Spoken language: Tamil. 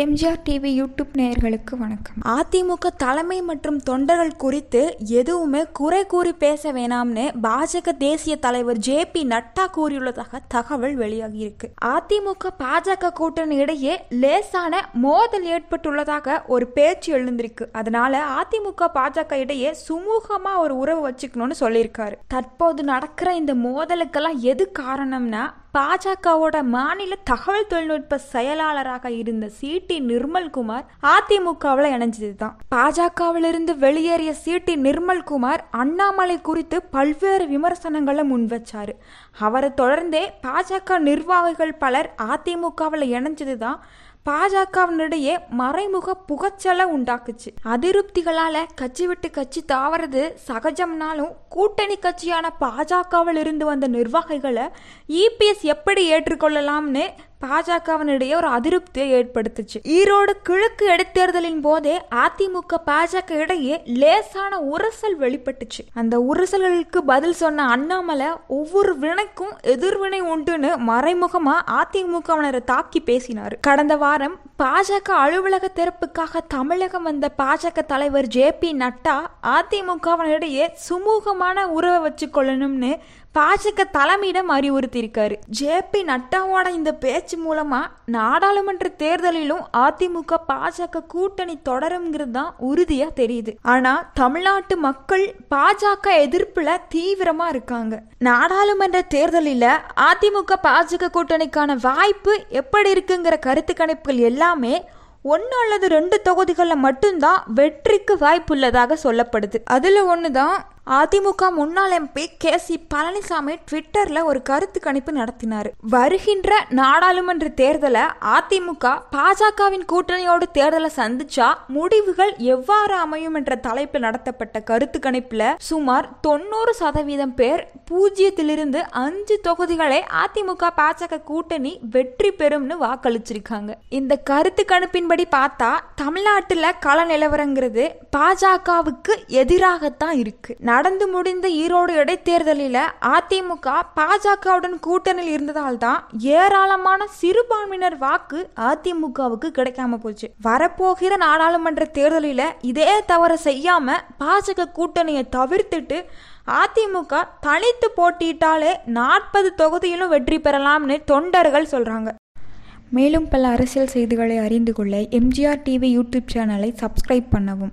எம்ஜிஆர் டிவி யூடியூப் நேயர்களுக்கு வணக்கம். அதிமுக தலைமை மற்றும் தொண்டர்கள் குறித்து எதுவுமே குறை கூறி பேச வேணாம்னு பாஜக தேசிய தலைவர் ஜே பி நட்டா கூறியுள்ளதாக தகவல் வெளியாகியிருக்கு அதிமுக பாஜக கூட்டணி இடையே லேசான மோதல் ஏற்பட்டுள்ளதாக ஒரு பேச்சு எழுந்திருக்கு. அதனால அதிமுக பாஜக இடையே சுமூகமா ஒரு உறவு வச்சுக்கணும்னு சொல்லியிருக்காரு. தற்போது நடக்கிற இந்த மோதலுக்கெல்லாம் எது காரணம்னா பாஜகவோட மாநில தகவல் தொழில்நுட்ப செயலாளராக இருந்த சிடி நிர்மல்குமார் அதிமுகவில் இணைஞ்சது தான் பாஜகவிலிருந்து வெளியேறிய சிடி நிர்மல்குமார் அண்ணாமலை குறித்து பல்வேறு விமர்சனங்களை முன்வச்சாரு. அவரை தொடர்ந்தே பாஜக நிர்வாகிகள் பலர் அதிமுகவில் இணைஞ்சது தான் பாஜகவினிடையே மறைமுக புகச்சலை உண்டாக்குச்சு. அதிருப்திகளால கட்சி விட்டு கட்சி தாவறது சகஜம்னாலும் கூட்டணி கட்சியான பாஜகவில் இருந்து வந்த நிர்வாகிகளை இபிஎஸ் எப்படி ஏற்றுக்கொள்ளலாம்னு பாஜகவினிடையே ஒரு அதிருப்தியை ஏற்படுத்துச்சு. ஈரோடு கிழக்கு இடைத்தேர்தலின் போதே அதிமுக பாஜக இடையே லேசான உரசல் வெளிப்பட்டுச்சு. அந்த உரசல்களுக்கு பதில் சொன்ன அண்ணாமலை ஒவ்வொரு வினைக்கும் எதிர்வினை உண்டுன்னு மறைமுகமா அதிமுகவினரை தாக்கி பேசினார். கடந்த வாரம் பாஜக அலுவலக திறப்புக்காக தமிழகம் வந்த பாஜக தலைவர் ஜே பி நட்டா அதிமுகவினரிடையே சுமூகமான உறவை வச்சுக்கொள்ளணும்னு பாஜக தலைமையிடம் அறிவுறுத்தியிருக்காரு. ஜே பி நட்டாவோட இந்த பேச்சு மூலமா நாடாளுமன்ற தேர்தலிலும் அதிமுக பாஜக கூட்டணி தொடருங்கிறது தான் உறுதியா தெரியுது. ஆனா தமிழ்நாட்டு மக்கள் பாஜக எதிர்ப்புல தீவிரமா இருக்காங்க. நாடாளுமன்ற தேர்தலில் அதிமுக பாஜக கூட்டணிக்கான வாய்ப்பு எப்படி இருக்குங்கிற கருத்து கணிப்புகள் எல்லாம் எல்லாமே ஒன்று அல்லது ரெண்டு தொகுதிகளில் மட்டும்தான் வெற்றிக்கு வாய்ப்புள்ளதாக சொல்லப்படுது. அதில் ஒன்று தான் அதிமுக முன்னாள் எம்பி கே சி பழனிசாமி ட்விட்டர்ல ஒரு கருத்து கணிப்பு நடத்தினார். வருகின்ற நாடாளுமன்ற தேர்தலை அதிமுக பாஜகவின் கூட்டணியோடு தேர்தலை சந்திச்சா முடிவுகள் எவ்வாறு அமையும் என்ற தலைப்பில் நடத்தப்பட்ட கருத்து கணிப்புல சுமார் தொண்ணூறு சதவீதம் பேர் பூஜ்ஜியத்திலிருந்து அஞ்சு தொகுதிகளை அதிமுக பாஜக கூட்டணி வெற்றி பெறும்னு வாக்களிச்சிருக்காங்க. இந்த கருத்து கணிப்பின்படி பார்த்தா தமிழ்நாட்டில் கள நிலவரங்கிறது பாஜகவுக்கு எதிராகத்தான் இருக்கு. நடந்து முடிந்த ஈரோடு இடைத்தேர்தலில் அதிமுக பாஜகவுடன் கூட்டணியில் இருந்ததால் தான் ஏராளமான சிறுபான்மையினர் வாக்கு அதிமுகவுக்கு கிடைக்காம போச்சு. வரப்போகிற நாடாளுமன்ற தேர்தலில் இதே தவற செய்யாம பாஜக கூட்டணியை தவிர்த்துட்டு அதிமுக தனித்து போட்டியிட்டாலே நாற்பது தொகுதியிலும் வெற்றி பெறலாம்னு தொண்டர்கள் சொல்றாங்க. மேலும் பல அரசியல் செய்திகளை அறிந்து கொள்ள எம்ஜிஆர் டிவி யூடியூப் சேனலை சப்ஸ்கிரைப் பண்ணவும்.